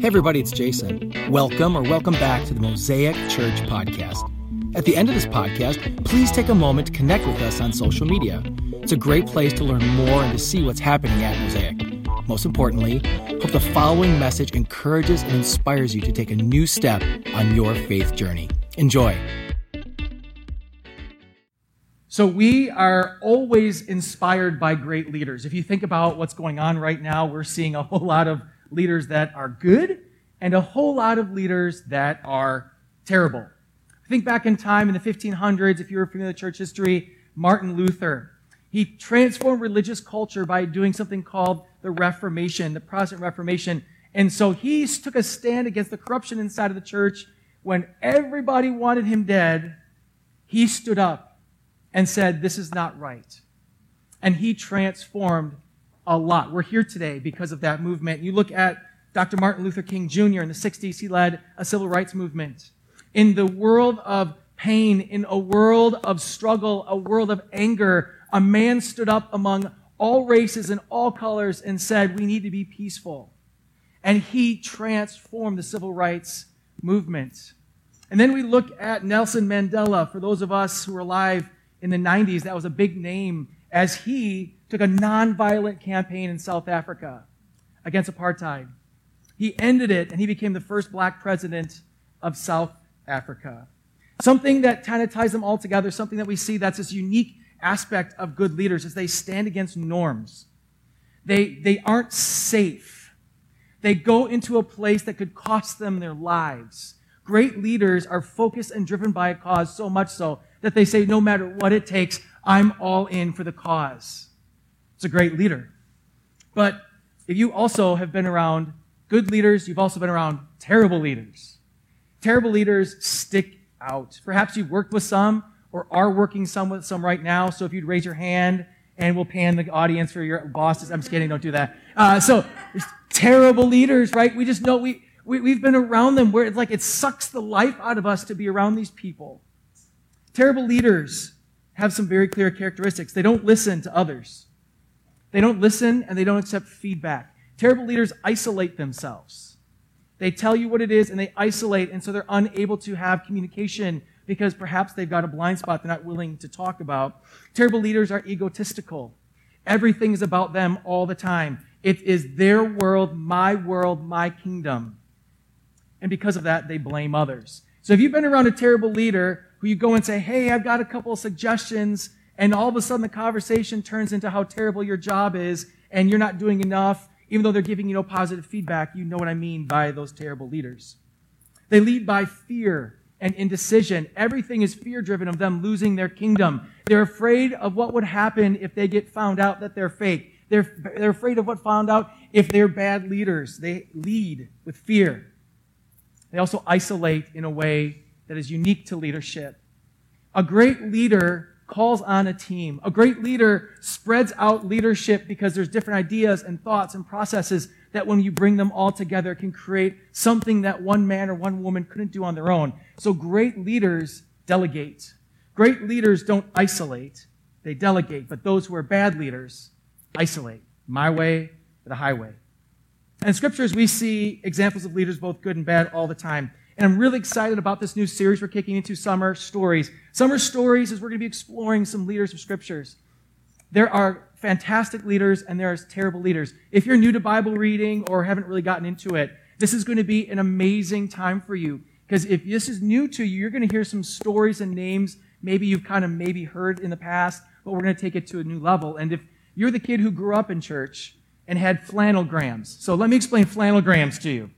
Hey, everybody, it's Jason. Welcome or welcome back to the Mosaic Church Podcast. At the end of this podcast, please take a moment to connect with us on social media. It's a great place to learn more and to see what's happening at Mosaic. Most importantly, hope the following message encourages and inspires you to take a new step on your faith journey. Enjoy. So, we are always inspired by great leaders. If you think about what's going on right now, we're seeing a whole lot of leaders that are good and a whole lot of leaders that are terrible. Think back in time in the 1500s, if you were familiar with church history, Martin Luther. He transformed religious culture by doing something called the Reformation, the Protestant Reformation. And so he took a stand against the corruption inside of the church. When everybody wanted him dead, he stood up and said, This is not right. And he transformed a lot. We're here today because of that movement. You look at Dr. Martin Luther King Jr. in the 60s, he led a civil rights movement. In the world of pain, in a world of struggle, a world of anger, a man stood up among all races and all colors and said, We need to be peaceful. And he transformed the civil rights movement. And then we look at Nelson Mandela. For those of us who were alive in the 90s, that was a big name as he took a nonviolent campaign in South Africa against apartheid. He ended it and he became the first black president of South Africa. Something that kind of ties them all together, something that we see that's this unique aspect of good leaders is they stand against norms. They, they aren't safe. They go into a place that could cost them their lives. Great leaders are focused and driven by a cause so much so that they say, no matter what it takes, I'm all in for the cause. It's a great leader. But if you also have been around good leaders, you've also been around terrible leaders. Terrible leaders stick out. Perhaps you've worked with some or are working some with some right now. So if you'd raise your hand and we'll pan the audience for your bosses. I'm just kidding, don't do that. Uh, so terrible leaders, right? We just know we, we, we've been around them where it's like it sucks the life out of us to be around these people. Terrible leaders have some very clear characteristics. They don't listen to others. They don't listen and they don't accept feedback. Terrible leaders isolate themselves. They tell you what it is and they isolate, and so they're unable to have communication because perhaps they've got a blind spot they're not willing to talk about. Terrible leaders are egotistical. Everything is about them all the time. It is their world, my world, my kingdom. And because of that, they blame others. So if you've been around a terrible leader who you go and say, hey, I've got a couple of suggestions and all of a sudden the conversation turns into how terrible your job is and you're not doing enough, even though they're giving you no positive feedback. You know what I mean by those terrible leaders. They lead by fear and indecision. Everything is fear driven of them losing their kingdom. They're afraid of what would happen if they get found out that they're fake. They're, they're afraid of what found out if they're bad leaders. They lead with fear. They also isolate in a way that is unique to leadership. A great leader calls on a team. A great leader spreads out leadership because there's different ideas and thoughts and processes that when you bring them all together can create something that one man or one woman couldn't do on their own. So great leaders delegate. Great leaders don't isolate, they delegate. But those who are bad leaders isolate. My way or the highway. And in scriptures, we see examples of leaders, both good and bad, all the time. And I'm really excited about this new series we're kicking into Summer Stories. Summer Stories is we're going to be exploring some leaders of scriptures. There are fantastic leaders and there are terrible leaders. If you're new to Bible reading or haven't really gotten into it, this is going to be an amazing time for you. Because if this is new to you, you're going to hear some stories and names maybe you've kind of maybe heard in the past, but we're going to take it to a new level. And if you're the kid who grew up in church and had flannelgrams, so let me explain flannelgrams to you.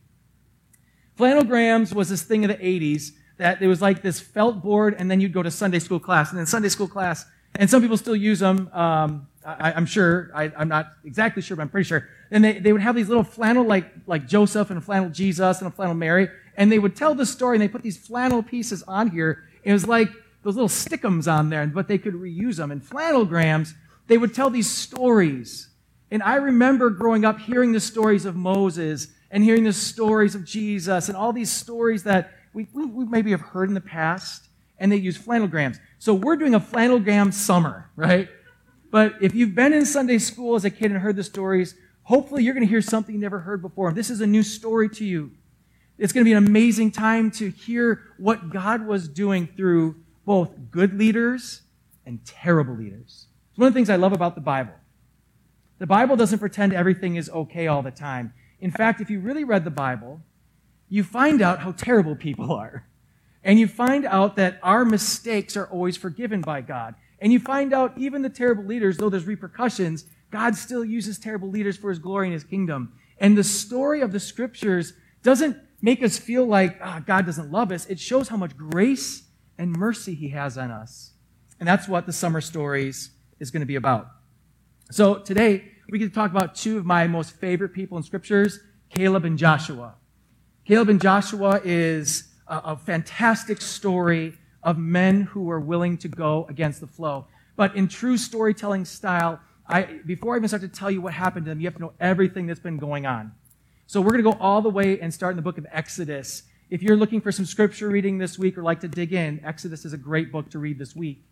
Flannelgrams was this thing of the 80s that it was like this felt board, and then you'd go to Sunday school class. And then Sunday school class, and some people still use them. Um, I, am sure. I, am not exactly sure, but I'm pretty sure. And they, they would have these little flannel, like, like Joseph and a flannel Jesus and a flannel Mary. And they would tell the story, and they put these flannel pieces on here. It was like those little stickums on there, but they could reuse them. And flannelgrams, they would tell these stories. And I remember growing up hearing the stories of Moses and hearing the stories of Jesus and all these stories that we, we, we maybe have heard in the past, and they use flannelgrams. So we're doing a flannelgram summer, right? But if you've been in Sunday school as a kid and heard the stories, hopefully you're going to hear something you never heard before. This is a new story to you. It's going to be an amazing time to hear what God was doing through both good leaders and terrible leaders. It's one of the things I love about the Bible. The Bible doesn't pretend everything is okay all the time. In fact, if you really read the Bible, you find out how terrible people are. And you find out that our mistakes are always forgiven by God. And you find out even the terrible leaders, though there's repercussions, God still uses terrible leaders for his glory and his kingdom. And the story of the scriptures doesn't make us feel like oh, God doesn't love us. It shows how much grace and mercy he has on us. And that's what the summer stories is going to be about. So today, we to talk about two of my most favorite people in scriptures, Caleb and Joshua. Caleb and Joshua is a, a fantastic story of men who were willing to go against the flow. But in true storytelling style, I, before I even start to tell you what happened to them, you have to know everything that's been going on. So we're going to go all the way and start in the book of Exodus. If you're looking for some scripture reading this week or like to dig in, Exodus is a great book to read this week.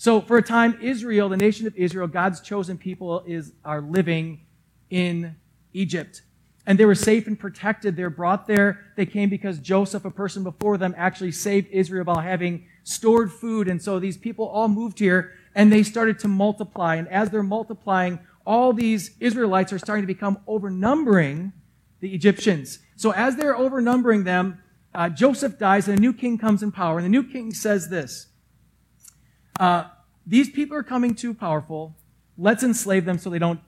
So for a time, Israel, the nation of Israel, God's chosen people, is are living in Egypt. And they were safe and protected. They're brought there. They came because Joseph, a person before them, actually saved Israel by having stored food. And so these people all moved here and they started to multiply. And as they're multiplying, all these Israelites are starting to become overnumbering the Egyptians. So as they're overnumbering them, uh, Joseph dies and a new king comes in power. And the new king says this uh, These people are coming too powerful. Let's enslave them so they don't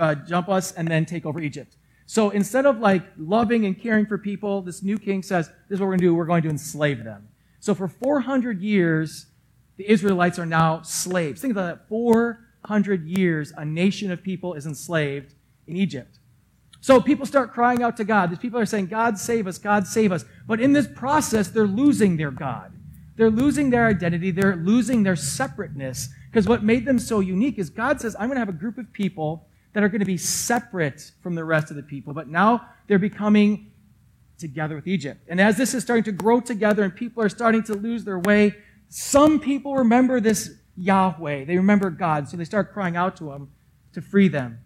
uh, jump us and then take over Egypt. So instead of like loving and caring for people, this new king says, This is what we're going to do. We're going to enslave them. So for 400 years, the Israelites are now slaves. Think about that. 400 years, a nation of people is enslaved in Egypt. So people start crying out to God. These people are saying, God save us, God save us. But in this process, they're losing their God. They're losing their identity. They're losing their separateness. Because what made them so unique is God says, I'm going to have a group of people that are going to be separate from the rest of the people. But now they're becoming together with Egypt. And as this is starting to grow together and people are starting to lose their way, some people remember this Yahweh. They remember God. So they start crying out to him to free them.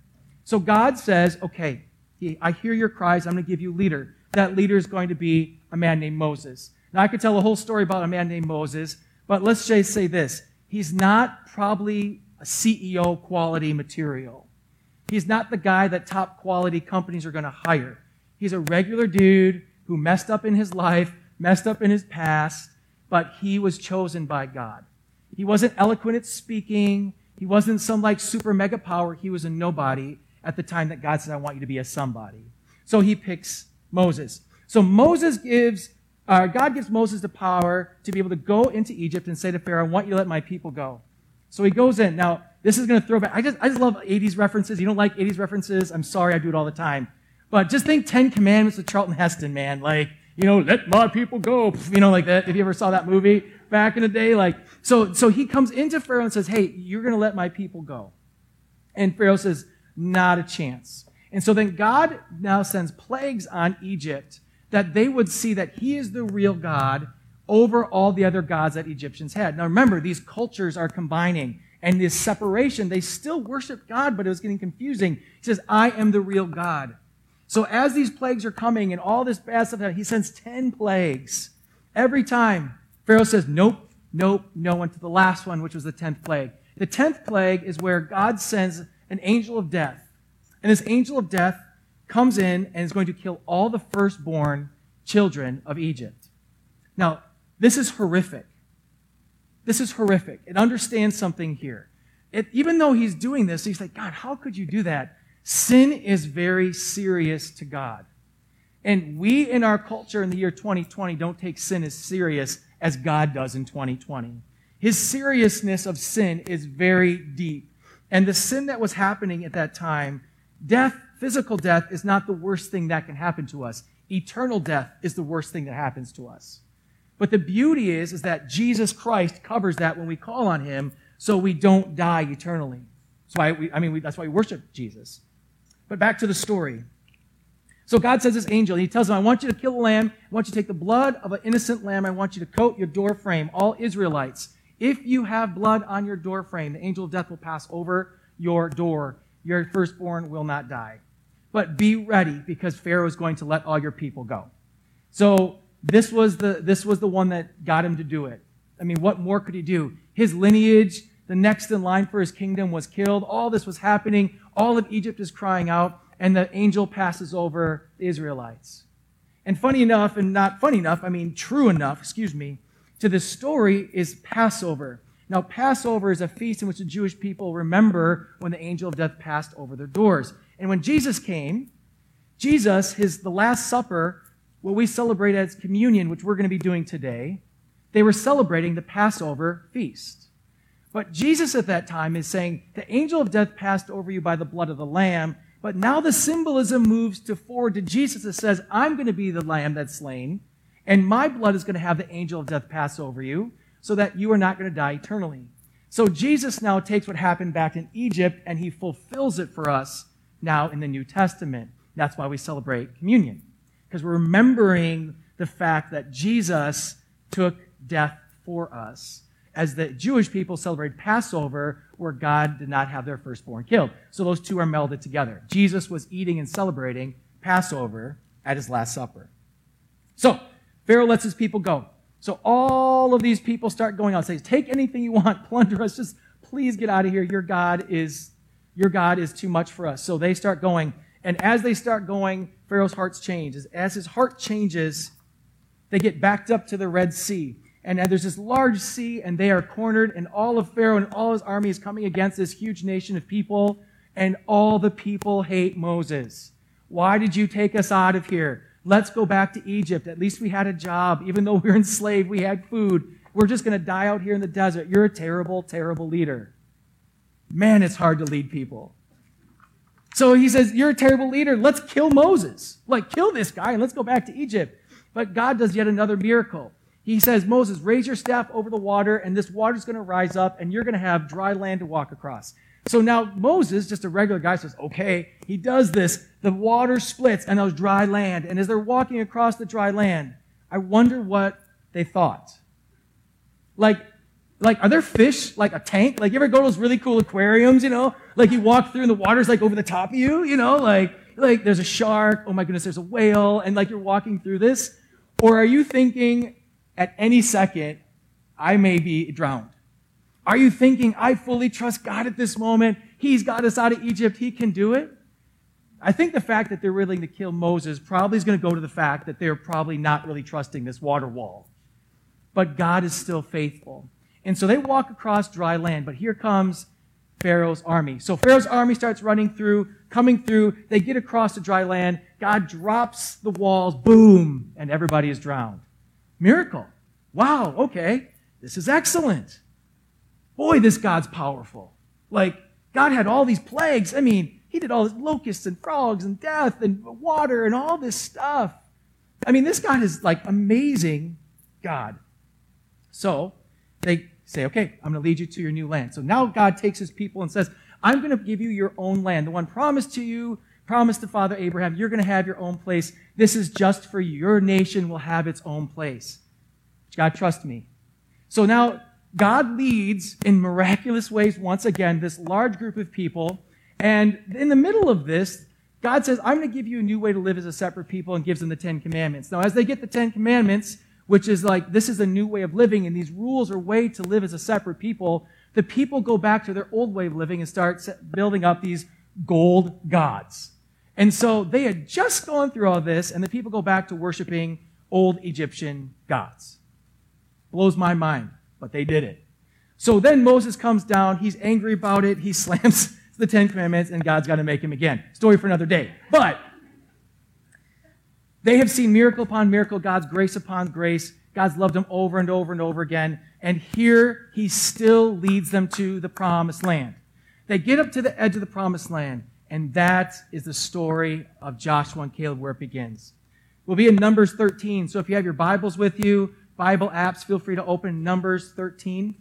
So God says, okay, I hear your cries. I'm going to give you a leader. That leader is going to be a man named Moses. Now, I could tell a whole story about a man named Moses, but let's just say this. He's not probably a CEO quality material. He's not the guy that top quality companies are going to hire. He's a regular dude who messed up in his life, messed up in his past, but he was chosen by God. He wasn't eloquent at speaking. He wasn't some like super mega power. He was a nobody at the time that God said, I want you to be a somebody. So he picks Moses. So Moses gives, uh, God gives Moses the power to be able to go into Egypt and say to Pharaoh, I want you to let my people go. So he goes in. Now, this is going to throw back. I just, I just love 80s references. You don't like 80s references? I'm sorry, I do it all the time. But just think Ten Commandments with Charlton Heston, man. Like, you know, let my people go. You know, like that. If you ever saw that movie back in the day, like, so, so he comes into Pharaoh and says, Hey, you're going to let my people go. And Pharaoh says, not a chance. And so then God now sends plagues on Egypt that they would see that he is the real God over all the other gods that Egyptians had. Now remember, these cultures are combining and this separation, they still worship God, but it was getting confusing. He says, I am the real God. So as these plagues are coming and all this bad stuff, he sends 10 plagues. Every time, Pharaoh says, nope, nope, no one to the last one, which was the 10th plague. The 10th plague is where God sends an angel of death. And this angel of death comes in and is going to kill all the firstborn children of Egypt. Now, this is horrific. This is horrific. It understands something here. It, even though he's doing this, he's like, God, how could you do that? Sin is very serious to God. And we in our culture in the year 2020 don't take sin as serious as God does in 2020. His seriousness of sin is very deep. And the sin that was happening at that time, death, physical death, is not the worst thing that can happen to us. Eternal death is the worst thing that happens to us. But the beauty is, is that Jesus Christ covers that when we call on him so we don't die eternally. That's why we, I mean, we, that's why we worship Jesus. But back to the story. So God says his angel, and he tells him, I want you to kill a lamb. I want you to take the blood of an innocent lamb. I want you to coat your door frame, all Israelites. If you have blood on your door frame, the angel of death will pass over your door. Your firstborn will not die. But be ready because Pharaoh is going to let all your people go. So this was the, this was the one that got him to do it. I mean, what more could he do? His lineage, the next in line for his kingdom, was killed. All this was happening. All of Egypt is crying out, and the angel passes over the Israelites. And funny enough, and not funny enough, I mean true enough, excuse me, to this story is Passover. Now, Passover is a feast in which the Jewish people remember when the angel of death passed over their doors. And when Jesus came, Jesus, his the Last Supper, what we celebrate as communion, which we're going to be doing today, they were celebrating the Passover feast. But Jesus at that time is saying, the angel of death passed over you by the blood of the Lamb, but now the symbolism moves to forward to Jesus that says, I'm going to be the lamb that's slain, and my blood is going to have the angel of death pass over you, so that you are not going to die eternally. So Jesus now takes what happened back in Egypt and he fulfills it for us now in the New Testament. That's why we celebrate communion, because we're remembering the fact that Jesus took death for us as the Jewish people celebrate Passover, where God did not have their firstborn killed. So those two are melded together. Jesus was eating and celebrating Passover at his Last Supper. So, Pharaoh lets his people go. So all of these people start going out, and says, take anything you want, plunder us, just please get out of here. Your God is, your God is too much for us. So they start going. And as they start going, Pharaoh's heart changes. As his heart changes, they get backed up to the Red Sea and there's this large sea, and they are cornered, and all of Pharaoh and all his army is coming against this huge nation of people, and all the people hate Moses. Why did you take us out of here? Let's go back to Egypt. At least we had a job. Even though we were enslaved, we had food. We're just going to die out here in the desert. You're a terrible, terrible leader. Man, it's hard to lead people. So he says, You're a terrible leader. Let's kill Moses. Like, kill this guy and let's go back to Egypt. But God does yet another miracle he says, Moses, raise your staff over the water, and this water is going to rise up, and you're going to have dry land to walk across. So now Moses, just a regular guy, says, okay, he does this. The water splits, and there's dry land. And as they're walking across the dry land, I wonder what they thought. Like, like, are there fish like a tank? Like, you ever go to those really cool aquariums, you know? Like, you walk through and the water's like over the top of you, you know? Like, like there's a shark. Oh my goodness, there's a whale. And like, you're walking through this. Or are you thinking, at any second, I may be drowned. Are you thinking, I fully trust God at this moment? He's got us out of Egypt. He can do it. I think the fact that they're willing to kill Moses probably is going to go to the fact that they're probably not really trusting this water wall. But God is still faithful. And so they walk across dry land, but here comes Pharaoh's army. So Pharaoh's army starts running through, coming through. They get across the dry land. God drops the walls, boom, and everybody is drowned. Miracle. Wow, okay. This is excellent. Boy, this God's powerful. Like, God had all these plagues. I mean, he did all this locusts and frogs and death and water and all this stuff. I mean, this God is like amazing God. So they say, okay, I'm going to lead you to your new land. So now God takes his people and says, I'm going to give you your own land, the one promised to you, promised to Father Abraham. You're going to have your own place. This is just for you. Your nation will have its own place. God, trust me. So now God leads in miraculous ways once again this large group of people. And in the middle of this, God says, I'm going to give you a new way to live as a separate people and gives them the Ten Commandments. Now, as they get the Ten Commandments, which is like, this is a new way of living and these rules are way to live as a separate people, the people go back to their old way of living and start building up these gold gods. And so they had just gone through all this and the people go back to worshiping old Egyptian gods. Blows my mind, but they did it. So then Moses comes down. He's angry about it. He slams the Ten Commandments, and God's got to make him again. Story for another day. But they have seen miracle upon miracle, God's grace upon grace. God's loved them over and over and over again. And here he still leads them to the promised land. They get up to the edge of the promised land, and that is the story of Joshua and Caleb where it begins. We'll be in Numbers 13. So if you have your Bibles with you, Bible apps, feel free to open Numbers 13.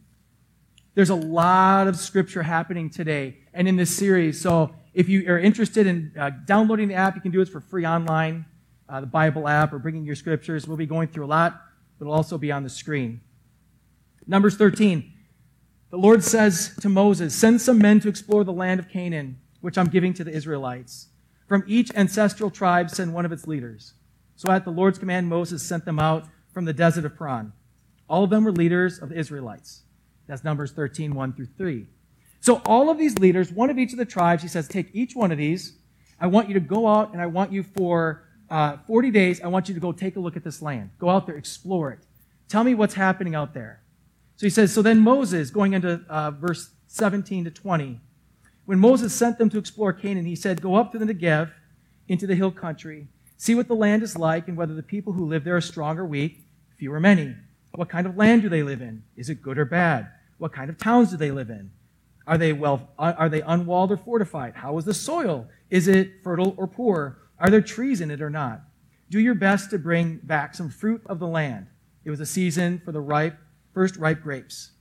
There's a lot of scripture happening today and in this series. So if you are interested in uh, downloading the app, you can do it for free online, uh, the Bible app, or bringing your scriptures. We'll be going through a lot, it'll also be on the screen. Numbers 13. The Lord says to Moses, Send some men to explore the land of Canaan. which I'm giving to the Israelites. From each ancestral tribe, send one of its leaders. So at the Lord's command, Moses sent them out from the desert of Paran. All of them were leaders of the Israelites. That's Numbers 13, 1 through 3. So all of these leaders, one of each of the tribes, he says, take each one of these. I want you to go out and I want you for uh, 40 days, I want you to go take a look at this land. Go out there, explore it. Tell me what's happening out there. So he says, so then Moses, going into uh, verse 17 to 20, when Moses sent them to explore Canaan, he said, Go up to the Negev, into the hill country, see what the land is like, and whether the people who live there are strong or weak, few or many. What kind of land do they live in? Is it good or bad? What kind of towns do they live in? Are they well are they unwalled or fortified? How is the soil? Is it fertile or poor? Are there trees in it or not? Do your best to bring back some fruit of the land. It was a season for the ripe, first ripe grapes.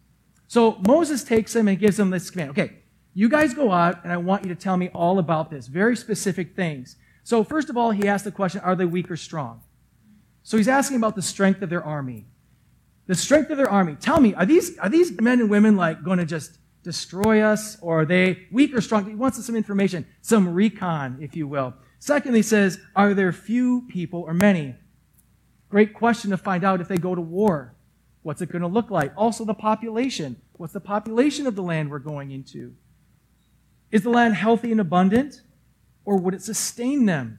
So Moses takes them and gives them this command. Okay, you guys go out and I want you to tell me all about this. Very specific things. So first of all, he asked the question, are they weak or strong? So he's asking about the strength of their army. The strength of their army. Tell me, are these, are these men and women like going to just destroy us or are they weak or strong? He wants some information, some recon, if you will. Secondly, he says, are there few people or many? Great question to find out if they go to war. What's it going to look like? Also, the population. What's the population of the land we're going into? Is the land healthy and abundant? Or would it sustain them?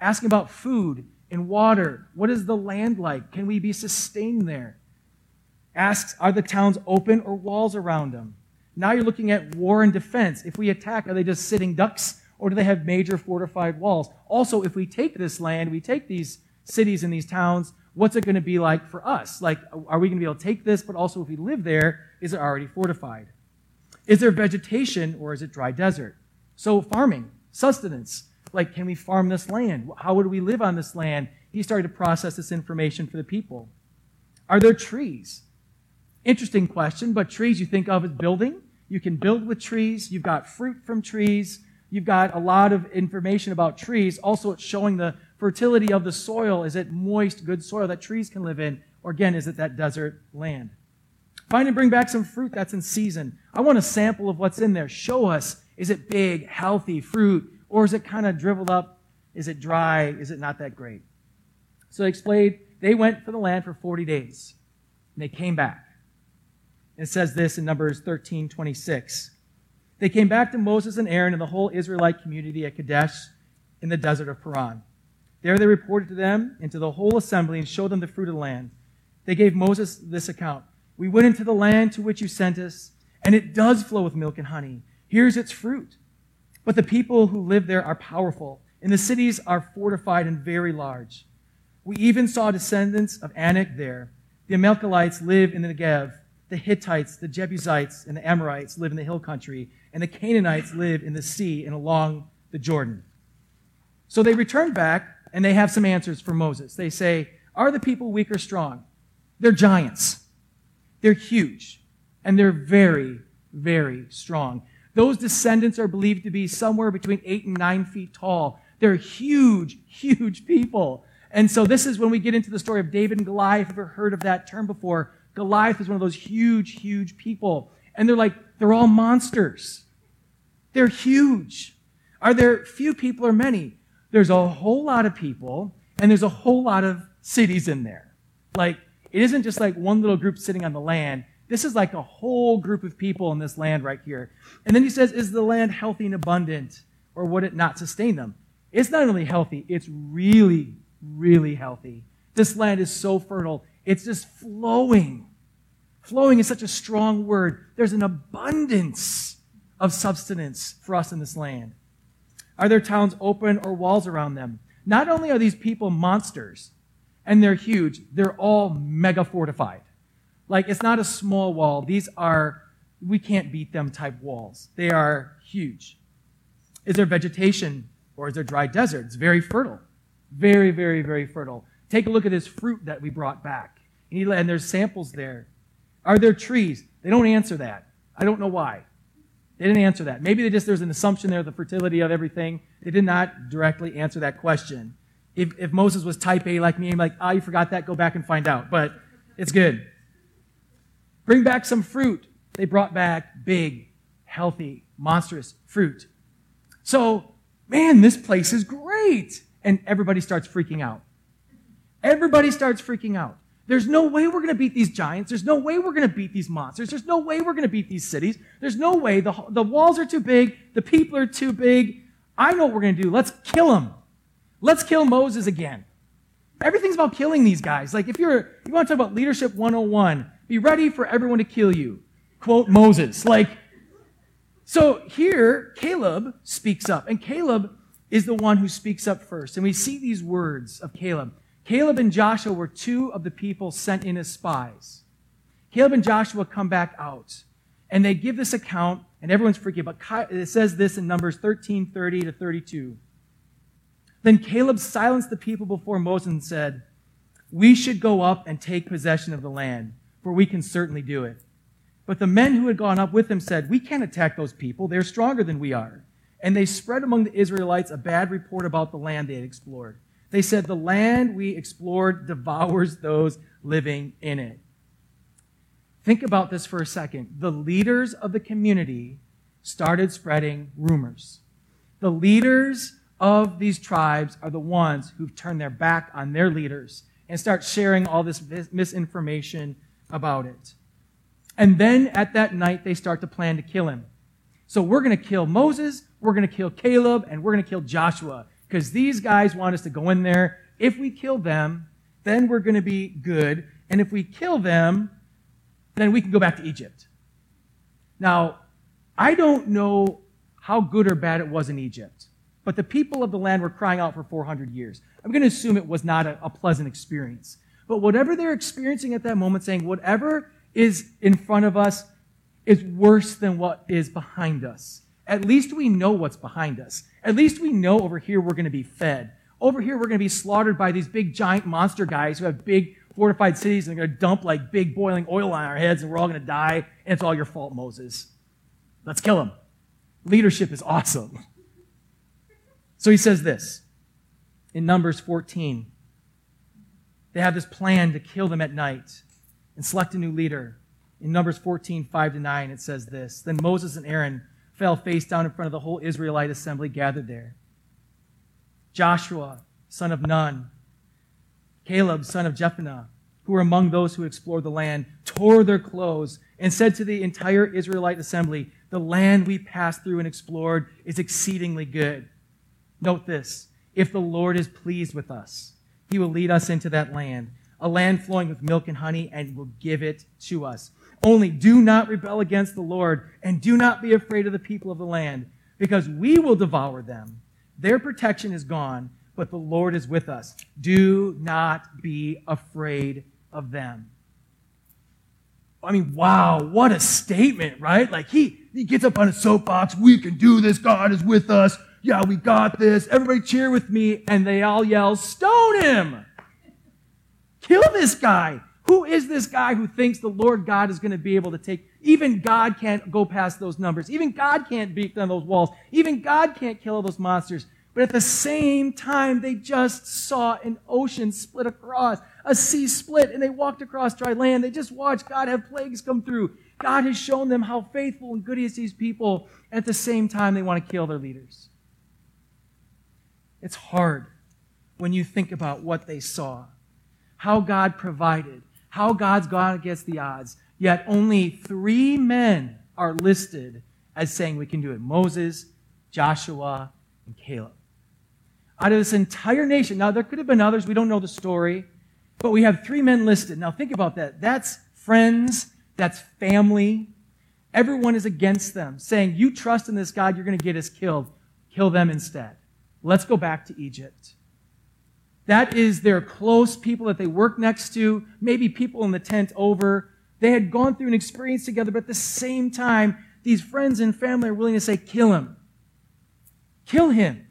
Asking about food and water. What is the land like? Can we be sustained there? Asks, are the towns open or walls around them? Now you're looking at war and defense. If we attack, are they just sitting ducks or do they have major fortified walls? Also, if we take this land, we take these cities and these towns, what's it going to be like for us? Like, are we going to be able to take this, but also if we live there, is it already fortified? Is there vegetation or is it dry desert? So, farming, sustenance. Like, can we farm this land? How would we live on this land? He started to process this information for the people. Are there trees? Interesting question, but trees you think of as building. You can build with trees. You've got fruit from trees. You've got a lot of information about trees. Also, it's showing the fertility of the soil. Is it moist, good soil that trees can live in? Or again, is it that desert land? Find and bring back some fruit that's in season. I want a sample of what's in there. Show us. Is it big, healthy fruit? Or is it kind of dribbled up? Is it dry? Is it not that great? So they explained they went for the land for 40 days. And they came back. It says this in Numbers 13 26. They came back to Moses and Aaron and the whole Israelite community at Kadesh in the desert of Paran. There they reported to them and to the whole assembly and showed them the fruit of the land. They gave Moses this account. We went into the land to which you sent us, and it does flow with milk and honey. Here's its fruit. But the people who live there are powerful, and the cities are fortified and very large. We even saw descendants of Anak there. The Amalekites live in the Negev. The Hittites, the Jebusites, and the Amorites live in the hill country, and the Canaanites live in the sea and along the Jordan. So they return back, and they have some answers for Moses. They say, Are the people weak or strong? They're giants. They're huge and they're very, very strong. Those descendants are believed to be somewhere between eight and nine feet tall. They're huge, huge people. And so this is when we get into the story of David and Goliath. Have you ever heard of that term before? Goliath is one of those huge, huge people. And they're like, they're all monsters. They're huge. Are there few people or many? There's a whole lot of people, and there's a whole lot of cities in there. Like, it isn't just like one little group sitting on the land. This is like a whole group of people in this land right here. And then he says, Is the land healthy and abundant, or would it not sustain them? It's not only healthy, it's really, really healthy. This land is so fertile, it's just flowing. Flowing is such a strong word. There's an abundance of substance for us in this land. Are there towns open or walls around them? Not only are these people monsters, and they're huge. They're all mega fortified. Like, it's not a small wall. These are, we can't beat them type walls. They are huge. Is there vegetation or is there dry desert? It's very fertile. Very, very, very fertile. Take a look at this fruit that we brought back. And there's samples there. Are there trees? They don't answer that. I don't know why. They didn't answer that. Maybe they just, there's an assumption there, the fertility of everything. They did not directly answer that question if, if Moses was type A like me, I'm like, ah, oh, you forgot that, go back and find out. But it's good. Bring back some fruit. They brought back big, healthy, monstrous fruit. So, man, this place is great. And everybody starts freaking out. Everybody starts freaking out. There's no way we're going to beat these giants. There's no way we're going to beat these monsters. There's no way we're going to beat these cities. There's no way. The, the walls are too big. The people are too big. I know what we're going to do. Let's kill them. Let's kill Moses again. Everything's about killing these guys. Like if you're, you want to talk about leadership 101, be ready for everyone to kill you. Quote Moses. Like, so here, Caleb speaks up. And Caleb is the one who speaks up first. And we see these words of Caleb. Caleb and Joshua were two of the people sent in as spies. Caleb and Joshua come back out. And they give this account, and everyone's freaking out. It says this in Numbers 13, 30 to 32. Then Caleb silenced the people before Moses and said, We should go up and take possession of the land, for we can certainly do it. But the men who had gone up with him said, We can't attack those people. They're stronger than we are. And they spread among the Israelites a bad report about the land they had explored. They said, The land we explored devours those living in it. Think about this for a second. The leaders of the community started spreading rumors. The leaders of these tribes are the ones who've turned their back on their leaders and start sharing all this misinformation about it. And then at that night, they start to plan to kill him. So we're going to kill Moses, we're going to kill Caleb, and we're going to kill Joshua because these guys want us to go in there. If we kill them, then we're going to be good. And if we kill them, then we can go back to Egypt. Now, I don't know how good or bad it was in Egypt. But the people of the land were crying out for 400 years. I'm going to assume it was not a, a pleasant experience. But whatever they're experiencing at that moment, saying whatever is in front of us is worse than what is behind us. At least we know what's behind us. At least we know over here we're going to be fed. Over here we're going to be slaughtered by these big giant monster guys who have big fortified cities and they're going to dump like big boiling oil on our heads and we're all going to die and it's all your fault, Moses. Let's kill them. Leadership is awesome. So he says this in Numbers 14. They have this plan to kill them at night and select a new leader. In Numbers 14, 5 to 9, it says this Then Moses and Aaron fell face down in front of the whole Israelite assembly gathered there. Joshua, son of Nun, Caleb, son of Jephunneh, who were among those who explored the land, tore their clothes and said to the entire Israelite assembly, The land we passed through and explored is exceedingly good. Note this if the Lord is pleased with us, he will lead us into that land, a land flowing with milk and honey, and will give it to us. Only do not rebel against the Lord, and do not be afraid of the people of the land, because we will devour them. Their protection is gone, but the Lord is with us. Do not be afraid of them. I mean, wow, what a statement, right? Like he, he gets up on a soapbox. We can do this. God is with us yeah, we got this. Everybody cheer with me. And they all yell, stone him. Kill this guy. Who is this guy who thinks the Lord God is going to be able to take, even God can't go past those numbers. Even God can't beat down those walls. Even God can't kill all those monsters. But at the same time, they just saw an ocean split across, a sea split, and they walked across dry land. They just watched God have plagues come through. God has shown them how faithful and good He is to these people. At the same time, they want to kill their leaders. It's hard when you think about what they saw, how God provided, how God's gone against the odds. Yet only three men are listed as saying we can do it Moses, Joshua, and Caleb. Out of this entire nation, now there could have been others, we don't know the story, but we have three men listed. Now think about that. That's friends, that's family. Everyone is against them, saying, You trust in this God, you're going to get us killed. Kill them instead. Let's go back to Egypt. That is their close people that they work next to, maybe people in the tent over. They had gone through an experience together, but at the same time, these friends and family are willing to say, kill him. Kill him.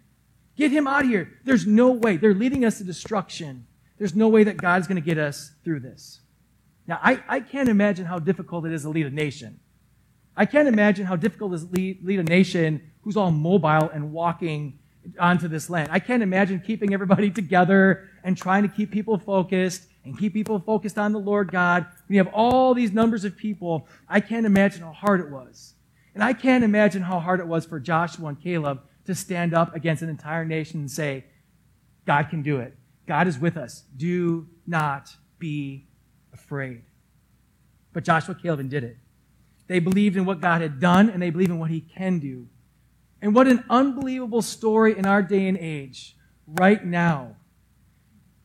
Get him out of here. There's no way. They're leading us to destruction. There's no way that God's going to get us through this. Now, I, I can't imagine how difficult it is to lead a nation. I can't imagine how difficult it is to lead, lead a nation who's all mobile and walking onto this land. I can't imagine keeping everybody together and trying to keep people focused and keep people focused on the Lord God. We have all these numbers of people. I can't imagine how hard it was. And I can't imagine how hard it was for Joshua and Caleb to stand up against an entire nation and say, God can do it. God is with us. Do not be afraid. But Joshua, Caleb, did it. They believed in what God had done and they believe in what he can do. And what an unbelievable story in our day and age, right now,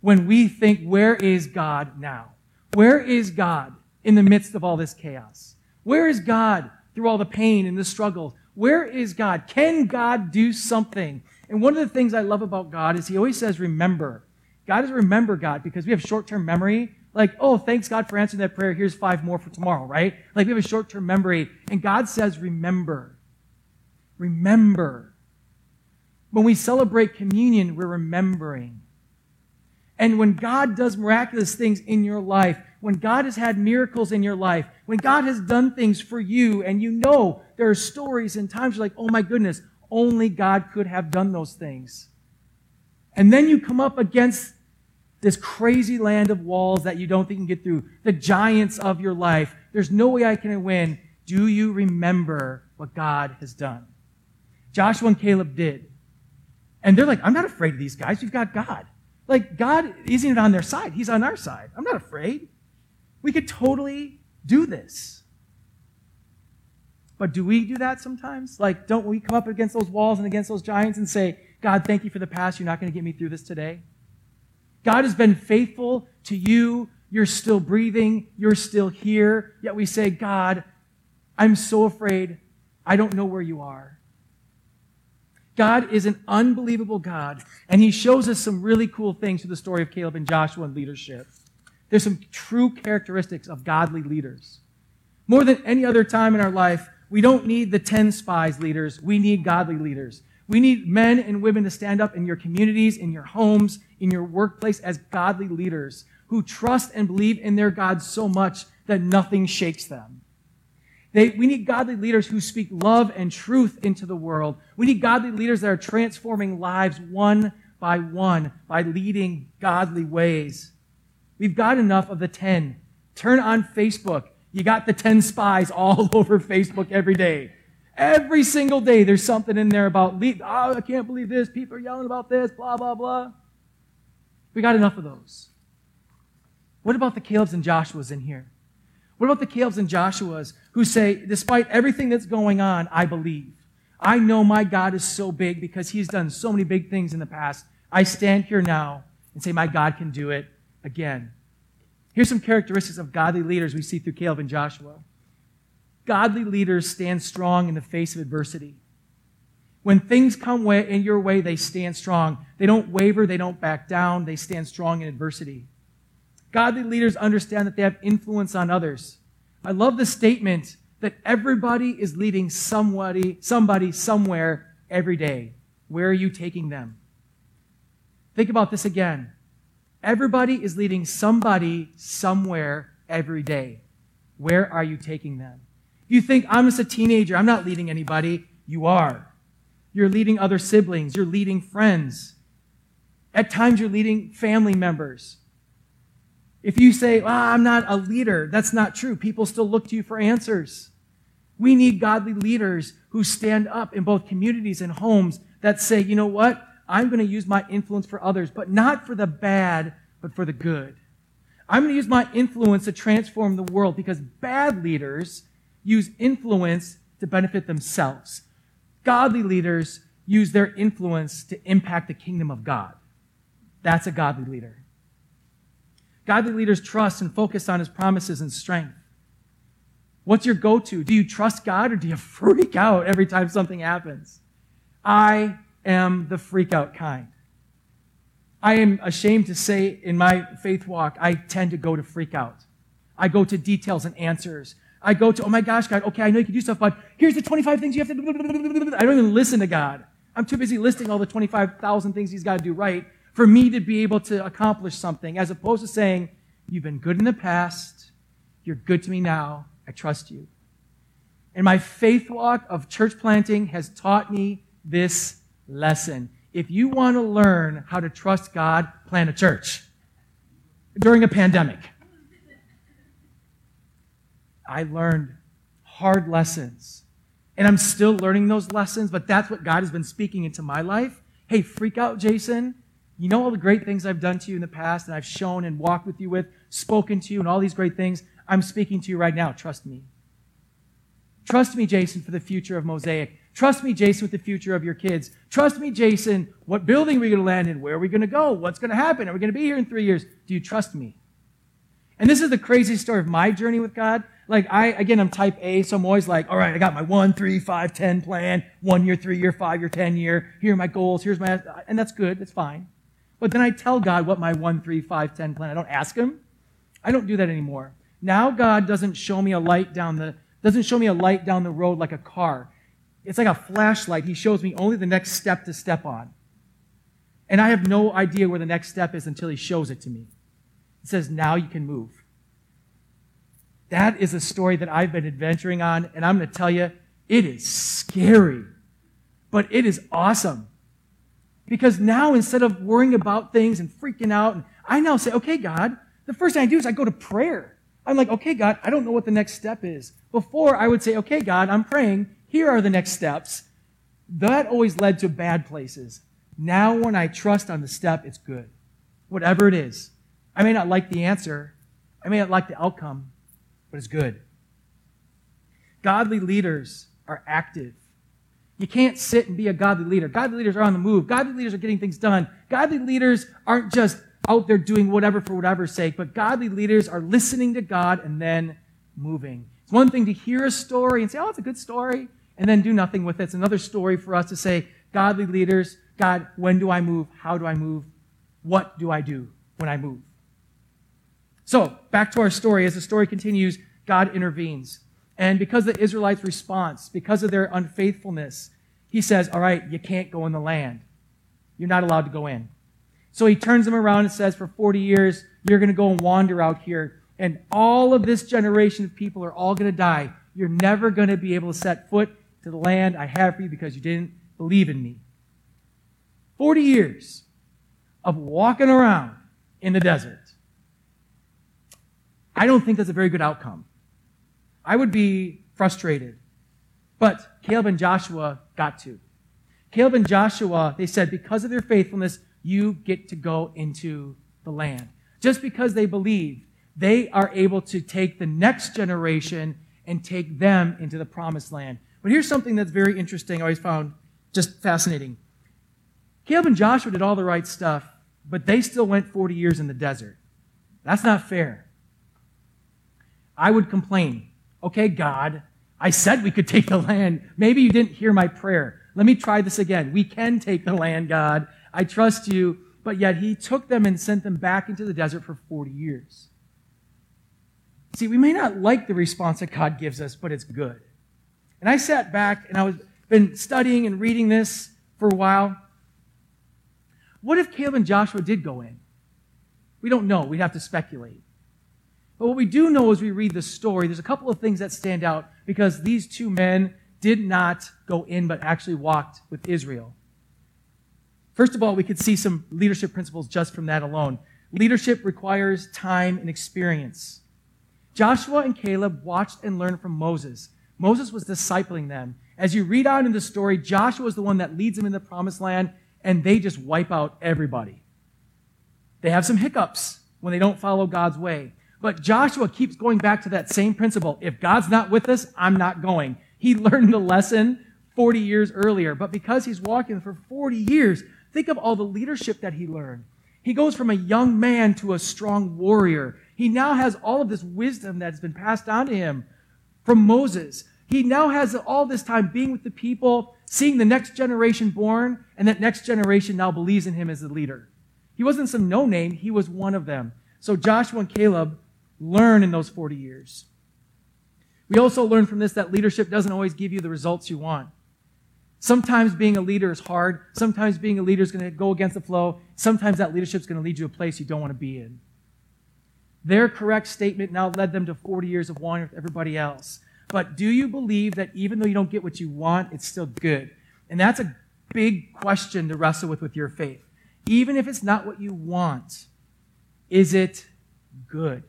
when we think, where is God now? Where is God in the midst of all this chaos? Where is God through all the pain and the struggles? Where is God? Can God do something? And one of the things I love about God is He always says, remember. God is remember God because we have short term memory. Like, oh, thanks God for answering that prayer. Here's five more for tomorrow, right? Like we have a short term memory. And God says, remember. Remember. When we celebrate communion, we're remembering. And when God does miraculous things in your life, when God has had miracles in your life, when God has done things for you, and you know there are stories and times you're like, oh my goodness, only God could have done those things. And then you come up against this crazy land of walls that you don't think you can get through, the giants of your life. There's no way I can win. Do you remember what God has done? Joshua and Caleb did. And they're like, I'm not afraid of these guys. We've got God. Like, God isn't on their side, He's on our side. I'm not afraid. We could totally do this. But do we do that sometimes? Like, don't we come up against those walls and against those giants and say, God, thank you for the past. You're not going to get me through this today? God has been faithful to you. You're still breathing. You're still here. Yet we say, God, I'm so afraid. I don't know where you are. God is an unbelievable God, and He shows us some really cool things through the story of Caleb and Joshua and leadership. There's some true characteristics of godly leaders. More than any other time in our life, we don't need the 10 spies leaders. We need godly leaders. We need men and women to stand up in your communities, in your homes, in your workplace as godly leaders who trust and believe in their God so much that nothing shakes them. They, we need godly leaders who speak love and truth into the world. We need godly leaders that are transforming lives one by one by leading godly ways. We've got enough of the 10. Turn on Facebook you got the 10 spies all over Facebook every day. Every single day, there's something in there about, oh, I can't believe this. People are yelling about this, blah, blah, blah. We got enough of those. What about the Calebs and Joshuas in here? What about the Calebs and Joshuas who say, despite everything that's going on, I believe. I know my God is so big because he's done so many big things in the past. I stand here now and say, my God can do it again. Here's some characteristics of godly leaders we see through Caleb and Joshua. Godly leaders stand strong in the face of adversity. When things come in your way, they stand strong. They don't waver, they don't back down, they stand strong in adversity. Godly leaders understand that they have influence on others. I love the statement that everybody is leading somebody, somebody somewhere every day. Where are you taking them? Think about this again. Everybody is leading somebody somewhere every day. Where are you taking them? You think, I'm just a teenager, I'm not leading anybody, you are. You're leading other siblings, you're leading friends. At times, you're leading family members. If you say, well, I'm not a leader, that's not true. People still look to you for answers. We need godly leaders who stand up in both communities and homes that say, you know what? I'm going to use my influence for others, but not for the bad, but for the good. I'm going to use my influence to transform the world because bad leaders use influence to benefit themselves. Godly leaders use their influence to impact the kingdom of God. That's a godly leader. Godly leaders trust and focus on his promises and strength. What's your go to? Do you trust God or do you freak out every time something happens? I am the freak out kind. I am ashamed to say in my faith walk, I tend to go to freak out. I go to details and answers. I go to, oh my gosh, God, okay, I know you can do stuff, but here's the 25 things you have to, do. I don't even listen to God. I'm too busy listing all the 25,000 things he's got to do right for me to be able to accomplish something, as opposed to saying, you've been good in the past, you're good to me now, I trust you. And my faith walk of church planting has taught me this lesson. If you want to learn how to trust God, plant a church during a pandemic. I learned hard lessons And I'm still learning those lessons, but that's what God has been speaking into my life. Hey, freak out, Jason. You know all the great things I've done to you in the past and I've shown and walked with you with, spoken to you, and all these great things. I'm speaking to you right now. Trust me. Trust me, Jason, for the future of Mosaic. Trust me, Jason, with the future of your kids. Trust me, Jason, what building are we going to land in? Where are we going to go? What's going to happen? Are we going to be here in three years? Do you trust me? And this is the crazy story of my journey with God. Like, I, again, I'm type A, so I'm always like, all right, I got my one, three, five, ten plan, one year, three year, five year, ten year. Here are my goals. Here's my, and that's good. That's fine. But then I tell God what my one, three, five, ten plan. I don't ask Him. I don't do that anymore. Now God doesn't show me a light down the, doesn't show me a light down the road like a car. It's like a flashlight. He shows me only the next step to step on. And I have no idea where the next step is until he shows it to me. He says, now you can move. That is a story that I've been adventuring on, and I'm going to tell you, it is scary, but it is awesome. Because now instead of worrying about things and freaking out, I now say, okay, God, the first thing I do is I go to prayer. I'm like, okay, God, I don't know what the next step is. Before I would say, okay, God, I'm praying. Here are the next steps. That always led to bad places. Now, when I trust on the step, it's good. Whatever it is. I may not like the answer, I may not like the outcome, but it's good. Godly leaders are active. You can't sit and be a godly leader. Godly leaders are on the move. Godly leaders are getting things done. Godly leaders aren't just out there doing whatever for whatever's sake, but godly leaders are listening to God and then moving. It's one thing to hear a story and say, oh, it's a good story, and then do nothing with it. It's another story for us to say, godly leaders, God, when do I move? How do I move? What do I do when I move? So, back to our story. As the story continues, God intervenes. And because of the Israelites' response, because of their unfaithfulness, he says, All right, you can't go in the land. You're not allowed to go in. So he turns them around and says, For 40 years, you're going to go and wander out here. And all of this generation of people are all going to die. You're never going to be able to set foot to the land I have for you because you didn't believe in me. 40 years of walking around in the desert. I don't think that's a very good outcome. I would be frustrated. But Caleb and Joshua got to. Caleb and Joshua, they said, because of their faithfulness, you get to go into the land. Just because they believe, they are able to take the next generation and take them into the promised land. But here's something that's very interesting, I always found just fascinating. Caleb and Joshua did all the right stuff, but they still went 40 years in the desert. That's not fair. I would complain, okay, God, I said we could take the land. Maybe you didn't hear my prayer. Let me try this again. We can take the land, God. I trust you. But yet he took them and sent them back into the desert for 40 years. See, we may not like the response that God gives us, but it's good. And I sat back and I was been studying and reading this for a while. What if Caleb and Joshua did go in? We don't know. We'd have to speculate. But what we do know as we read the story, there's a couple of things that stand out because these two men did not go in but actually walked with Israel. First of all, we could see some leadership principles just from that alone. Leadership requires time and experience. Joshua and Caleb watched and learned from Moses. Moses was discipling them. As you read on in the story, Joshua is the one that leads them in the promised land, and they just wipe out everybody. They have some hiccups when they don't follow God's way. But Joshua keeps going back to that same principle. If God's not with us, I'm not going. He learned the lesson 40 years earlier, but because he's walking for 40 years, Think of all the leadership that he learned. He goes from a young man to a strong warrior. He now has all of this wisdom that has been passed on to him from Moses. He now has all this time being with the people, seeing the next generation born, and that next generation now believes in him as a leader. He wasn't some no name, he was one of them. So Joshua and Caleb learn in those 40 years. We also learn from this that leadership doesn't always give you the results you want. Sometimes being a leader is hard. Sometimes being a leader is going to go against the flow. Sometimes that leadership is going to lead you to a place you don't want to be in. Their correct statement now led them to 40 years of wandering with everybody else. But do you believe that even though you don't get what you want, it's still good? And that's a big question to wrestle with with your faith. Even if it's not what you want, is it good?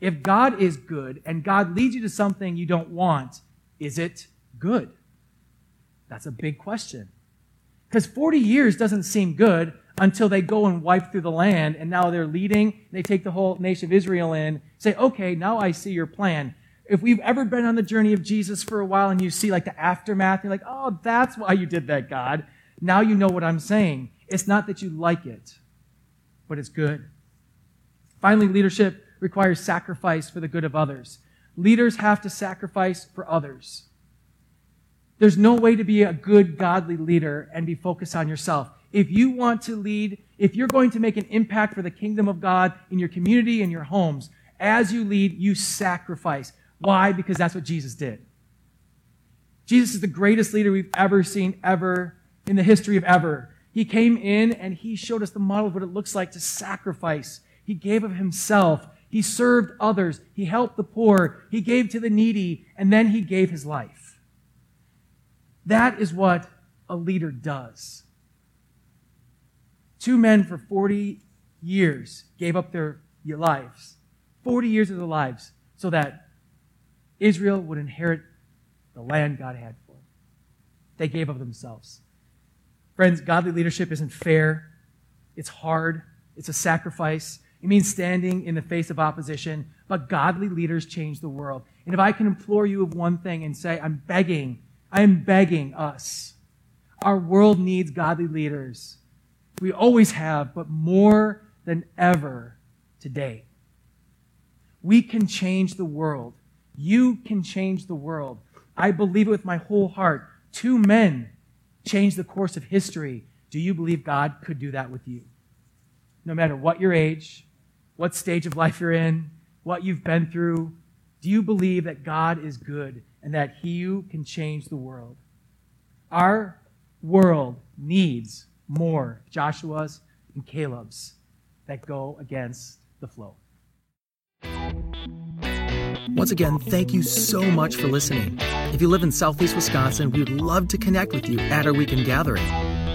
If God is good and God leads you to something you don't want, is it good? That's a big question. Because 40 years doesn't seem good until they go and wipe through the land, and now they're leading. They take the whole nation of Israel in, say, okay, now I see your plan. If we've ever been on the journey of Jesus for a while and you see like the aftermath, you're like, oh, that's why you did that, God. Now you know what I'm saying. It's not that you like it, but it's good. Finally, leadership requires sacrifice for the good of others. Leaders have to sacrifice for others. There's no way to be a good, godly leader and be focused on yourself. If you want to lead, if you're going to make an impact for the kingdom of God in your community and your homes, as you lead, you sacrifice. Why? Because that's what Jesus did. Jesus is the greatest leader we've ever seen, ever, in the history of ever. He came in and he showed us the model of what it looks like to sacrifice. He gave of himself. He served others. He helped the poor. He gave to the needy. And then he gave his life. That is what a leader does. Two men for 40 years gave up their lives, 40 years of their lives, so that Israel would inherit the land God had for them. They gave of themselves. Friends, godly leadership isn't fair. It's hard. It's a sacrifice. It means standing in the face of opposition. But godly leaders change the world. And if I can implore you of one thing and say, I'm begging, I am begging us. Our world needs godly leaders. We always have, but more than ever today. We can change the world. You can change the world. I believe it with my whole heart. Two men changed the course of history. Do you believe God could do that with you? No matter what your age, what stage of life you're in, what you've been through, do you believe that God is good and that He can change the world? Our world needs more Joshua's and Caleb's that go against the flow. Once again, thank you so much for listening. If you live in Southeast Wisconsin, we would love to connect with you at our weekend gathering.